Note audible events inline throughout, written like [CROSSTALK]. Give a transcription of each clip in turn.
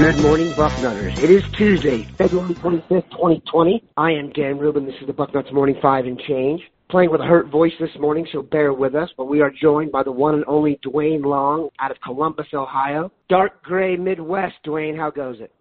Good morning, Bucknutters. It is Tuesday, February 25th, 2020. I am Dan Rubin. This is the Bucknuts Morning 5 and Change. Playing with a hurt voice this morning, so bear with us. But we are joined by the one and only Duane Long out of Columbus, Ohio. Dark gray Midwest. Duane, how goes it?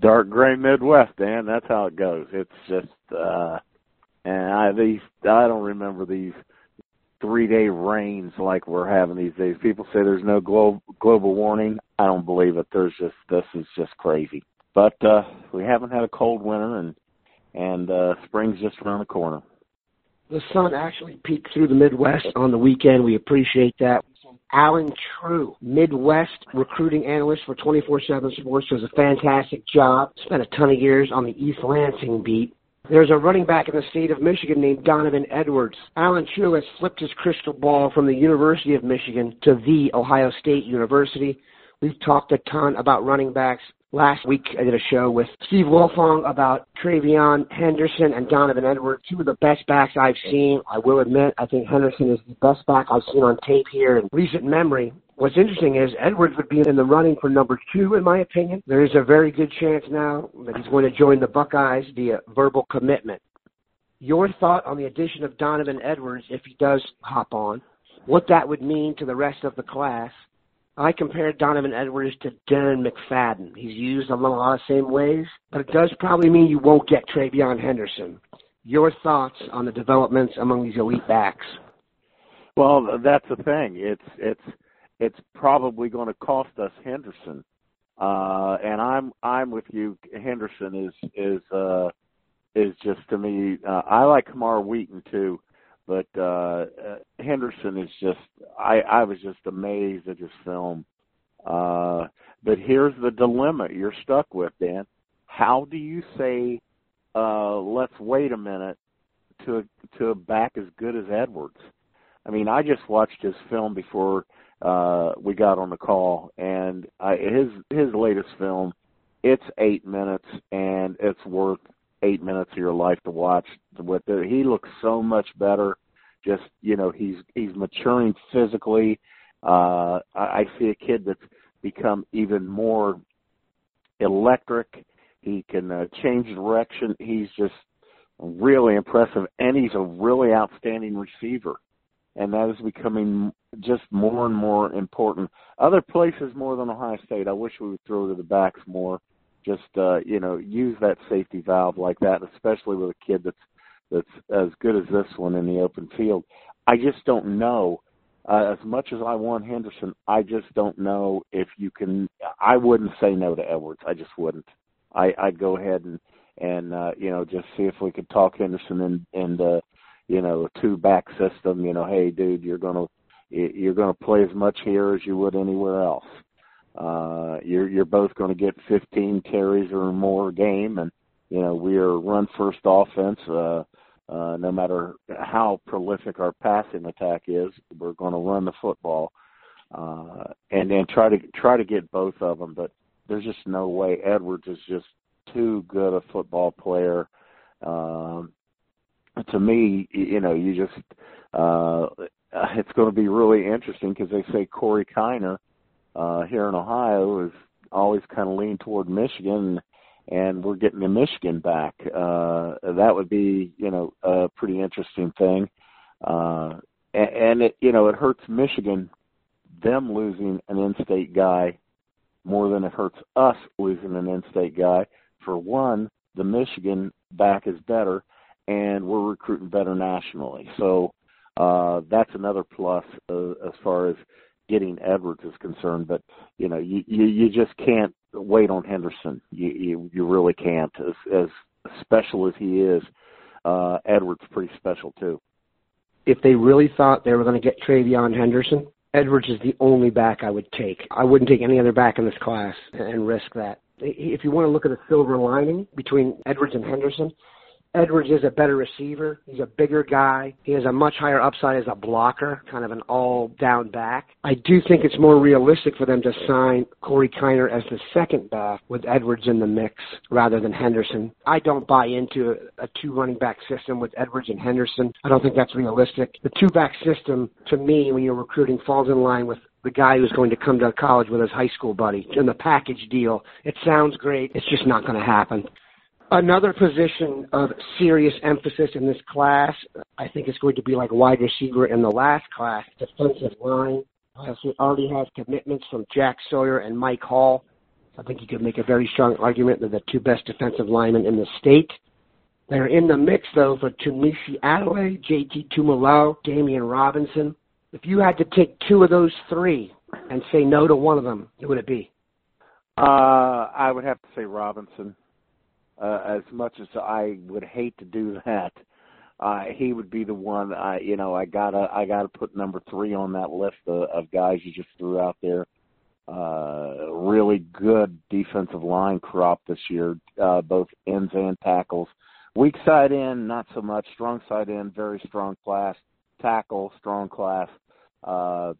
Dark gray Midwest, Dan. That's how it goes. It's just, uh, and I these I don't remember these three day rains like we're having these days. People say there's no glo- global warming. I don't believe it. There's just this is just crazy. But uh we haven't had a cold winter and and uh spring's just around the corner. The sun actually peeked through the Midwest on the weekend. We appreciate that. Alan True, Midwest recruiting analyst for 24-7 Sports, does a fantastic job. Spent a ton of years on the East Lansing beat. There's a running back in the state of Michigan named Donovan Edwards. Alan True has flipped his crystal ball from the University of Michigan to the Ohio State University. We've talked a ton about running backs. Last week I did a show with Steve Wolfong about TreVeyon Henderson and Donovan Edwards, two of the best backs I've seen. I will admit I think Henderson is the best back I've seen on tape here in recent memory. What's interesting is Edwards would be in the running for number two, in my opinion. There is a very good chance now that he's going to join the Buckeyes via verbal commitment. Your thought on the addition of Donovan Edwards, if he does hop on, what that would mean to the rest of the class. I compared Donovan Edwards to Darren McFadden. He's used along a lot of same ways, but it does probably mean you won't get TreVeyon Henderson. Your thoughts on the developments among these elite backs? Well, that's the thing. It's it's it's probably going to cost us Henderson. Uh, and I'm I'm with you. Henderson is is uh, is just to me. Uh, I like Camar Wheaton too, but uh, uh, Henderson is just. I I was just amazed at his film. Uh, but here's the dilemma you're stuck with, Dan. How do you say, uh, let's wait a minute to to a back as good as Edwards? I mean, I just watched his film before uh, we got on the call, and I, his his latest film, it's eight minutes, and it's worth eight minutes of your life to watch. With it, he looks so much better. Just you know, he's he's maturing physically. Uh, I, I see a kid that's become even more electric. He can uh, change direction. He's just really impressive, and he's a really outstanding receiver and that is becoming just more and more important. Other places more than Ohio State. I wish we would throw to the backs more. Just uh, you know, use that safety valve like that, especially with a kid that's that's as good as this one in the open field. I just don't know. Uh, as much as I want Henderson, I just don't know if you can. I wouldn't say no to Edwards. I just wouldn't. I, I'd go ahead and and uh, you know just see if we could talk Henderson and and uh, you know, two back system, you know, hey dude, you're gonna you're gonna play as much here as you would anywhere else. Uh you're you're both gonna get fifteen carries or more a game and you know, we are run first offense, uh uh no matter how prolific our passing attack is, we're gonna run the football. Uh and then try to try to get both of them, but there's just no way Edwards is just too good a football player. Um to me, you know, you just uh, it's going to be really interesting because they say Corey Kiner uh, here in Ohio is always kind of lean toward Michigan, and we're getting the Michigan back. Uh, that would be, you know, a pretty interesting thing. Uh, and, and it, you know, it hurts Michigan them losing an in-state guy more than it hurts us losing an in-state guy. For one, the Michigan back is better and we're recruiting better nationally. So uh, that's another plus uh, as far as getting Edwards is concerned, but you know, you you, you just can't wait on Henderson. You you, you really can't. As as special as he is, uh, Edwards pretty special too. If they really thought they were going to get TreVeyon Henderson, Edwards is the only back I would take. I wouldn't take any other back in this class and risk that. If you want to look at a silver lining between Edwards and Henderson, Edwards is a better receiver. He's a bigger guy. He has a much higher upside as a blocker, kind of an all down back. I do think it's more realistic for them to sign Corey Kiner as the second back with Edwards in the mix rather than Henderson. I don't buy into a two running back system with Edwards and Henderson. I don't think that's realistic. The two back system, to me, when you're recruiting, falls in line with the guy who's going to come to college with his high school buddy in the package deal. It sounds great. It's just not going to happen. Another position of serious emphasis in this class, I think it's going to be like wide receiver in the last class, defensive line. It already has commitments from Jack Sawyer and Mike Hall. I think you could make a very strong argument that the two best defensive linemen in the state. They're in the mix, though, for Tunmise Adeleye, JT Tuimoloau, Demeioun Robinson. If you had to take two of those three and say no to one of them, who would it be? Uh, I would have to say Robinson uh, as much as I would hate to do [LAUGHS] that, uh, he would be the one. I, you know, I gotta, I gotta put number three on that list of, of guys you just threw out there. Uh, really good defensive line crop this year, uh, both ends and tackles. Weak side in, not so much. Strong side in, very strong class. Tackle, strong class. Uh,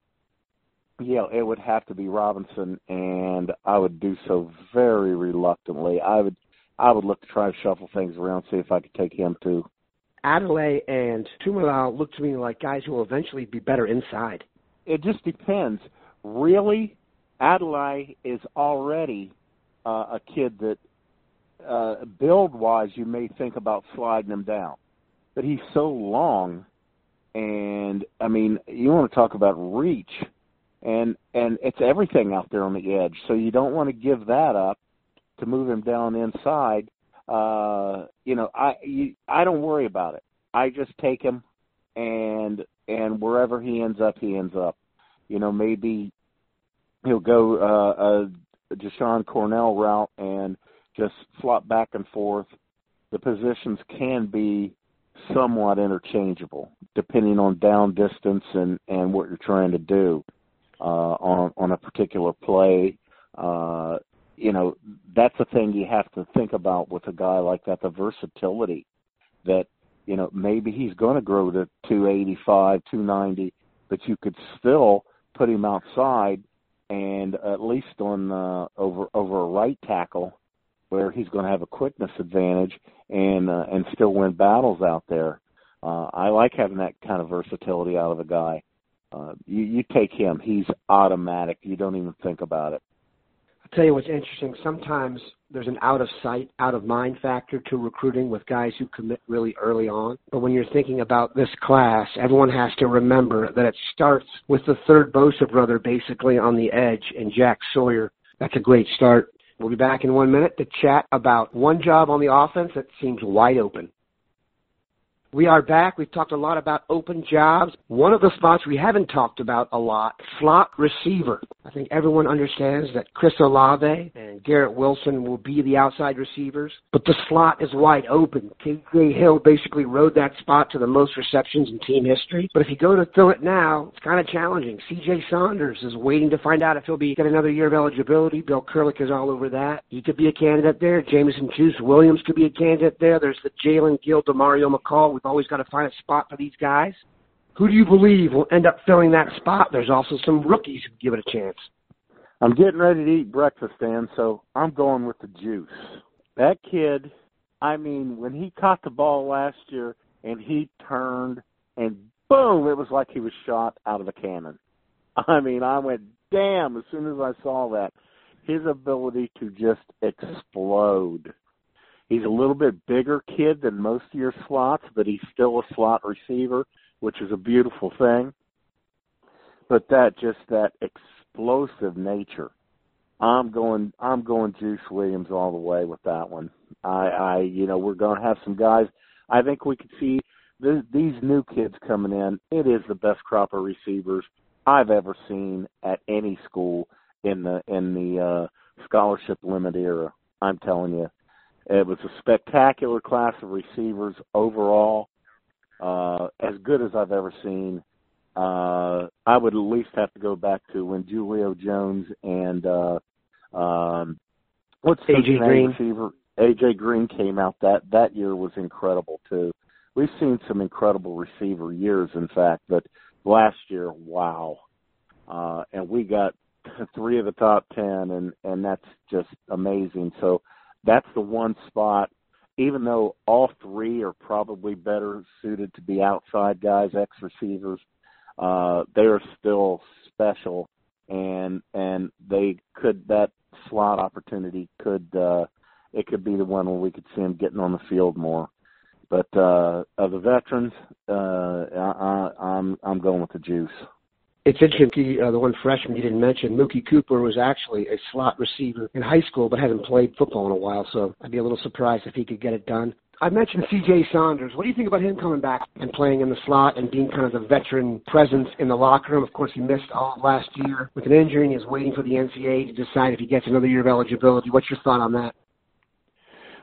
yeah, it would have to be Robinson, and I would do so very reluctantly. I would I would look to try to shuffle things around, see if I could take him too. Adeleye and Tuimoloau look to me like guys who will eventually be better inside. It just depends. Really, Adeleye is already uh, a kid that, uh, build-wise, you may think about sliding him down, but he's so long, and I mean, you want to talk about reach, and and it's everything out there on the edge. So you don't want to give that up to move him down inside, uh, you know, I you, I don't worry about it. I just take him, and and wherever he ends up, he ends up. You know, maybe he'll go uh, a Jashon Cornell route and just flop back and forth. The positions can be somewhat interchangeable depending on down distance and and what you're trying to do uh, on on a particular play. Uh, you know, that's the thing you have to think about with a guy like that, the versatility that, you know, maybe he's going to grow to 285, 290, but you could still put him outside and at least on uh, over over a right tackle where he's going to have a quickness advantage and uh, and still win battles out there. Uh, I like having that kind of versatility out of a guy. Uh, you, you take him; he's automatic. You don't even think about it. I'll tell you what's interesting. Sometimes there's an out of sight, out of mind factor to recruiting with guys who commit really early on. But when you're thinking about this class, everyone has to remember that it starts with the third Bosa brother basically on the edge and Jack Sawyer. That's a great start. We'll be back in one minute to chat about one job on the offense that seems wide open. We are back. We've talked a lot about open jobs. One of the spots we haven't talked about a lot, slot receiver. I think everyone understands that Chris Olave and Garrett Wilson will be the outside receivers, but the slot is wide open. KJ Hill basically rode that spot to the most receptions in team history. But if you go to fill it now, it's kind of challenging. CJ Saunders is waiting to find out if he'll be get another year of eligibility. Bill Kurelic is all over that. He could be a candidate there. Jameson Juice Williams could be a candidate there. There's the Jalen Gill, Demario McCall always got to find a spot for these guys. Who do you believe will end up filling that spot? There's also some rookies who give it a chance. I'm getting ready to eat breakfast, Dan, so I'm going with the juice. That kid, I mean, when he caught the ball last year and he turned and boom, it was like he was shot out of a cannon. [LAUGHS] I mean, I went, damn, as soon as I saw that. His ability to just explode He's a little bit bigger kid than most of your slots, but he's still a slot receiver, which is a beautiful thing. But that just that explosive nature. I'm going I'm going Juice Williams all the way with that one. I I you know, we're going to have some guys I think we could see this, these new kids coming in. It is the best crop of receivers I've ever seen at any school in the in the uh, scholarship limit era. I'm telling you, it was a spectacular class of receivers overall, uh, as good as I've ever seen. Uh, I would at least have to go back to when Julio Jones and uh, um, what's AJ Green receiver AJ Green came out that that year was incredible too. We've seen some incredible receiver years, in fact, but last year, wow. Uh, and we got [LAUGHS] three of the top ten, and and that's just amazing. So that's the one spot. Even though all three are probably better suited to be outside guys, ex receivers, uh, they are still special, and and they could that slot opportunity could uh, it could be the one where we could see them getting on the field more. But uh, of the veterans, uh, I, I, I'm I'm going with the juice. It's interesting, uh, the one freshman you didn't mention, Mookie Cooper was actually a slot receiver in high school, but hasn't played football in a while, so I'd be a little surprised if he could get it done. I mentioned C.J. Saunders. What do you think about him coming back and playing in the slot and being kind of the veteran presence in the locker room? Of course, he missed all of last year with an injury, and he's waiting for the NCAA to decide if he gets another year of eligibility. What's your thought on that?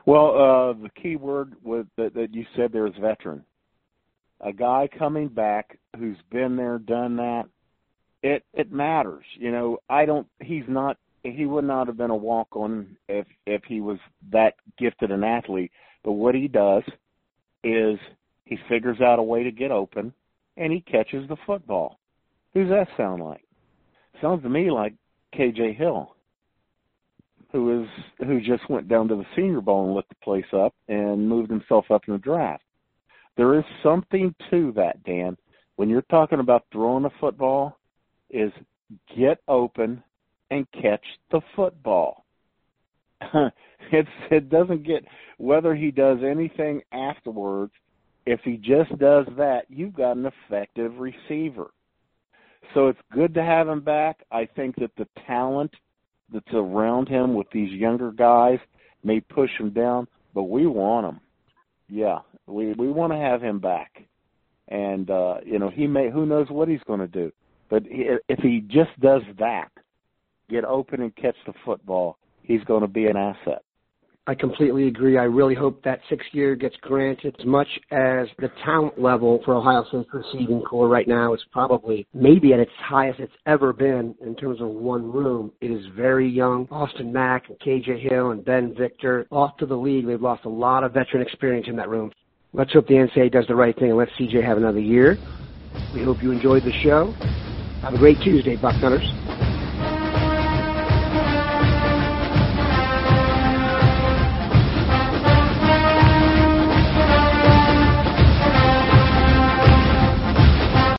Well, uh, the key word that, that you said there is veteran. A guy coming back who's been there, done that. It it matters. You know, I don't. He's not. He would not have been a walk on if if he was that gifted an athlete. But what he does is he figures out a way to get open, and he catches the football. Who's that sound like? Sounds to me like KJ Hill who is who just went down to the Senior Bowl and lit the place up and moved himself up in the draft. There is something to that, Dan. When you're talking about throwing a football, is get open and catch the football. [LAUGHS] it's it doesn't get whether he does anything afterwards. If he just does that, you've got an effective receiver. So it's good to have him back. I think that the talent that's around him with these younger guys may push him down, but we want him. Yeah, we we want to have him back, and uh, you know he may who knows what he's going to do, but if he just does that, get open and catch the football, he's going to be an asset. I completely agree. I really hope that six year gets granted as much as the talent level for Ohio State's receiving corps right now is probably maybe at its highest it's ever been in terms of one room. It is very young. Austin Mack and KJ Hill and Ben Victor off to the league. They've lost a lot of veteran experience in that room. Let's hope the NCAA does the right thing and let CJ have another year. We hope you enjoyed the show. Have a great Tuesday, Bucknutters.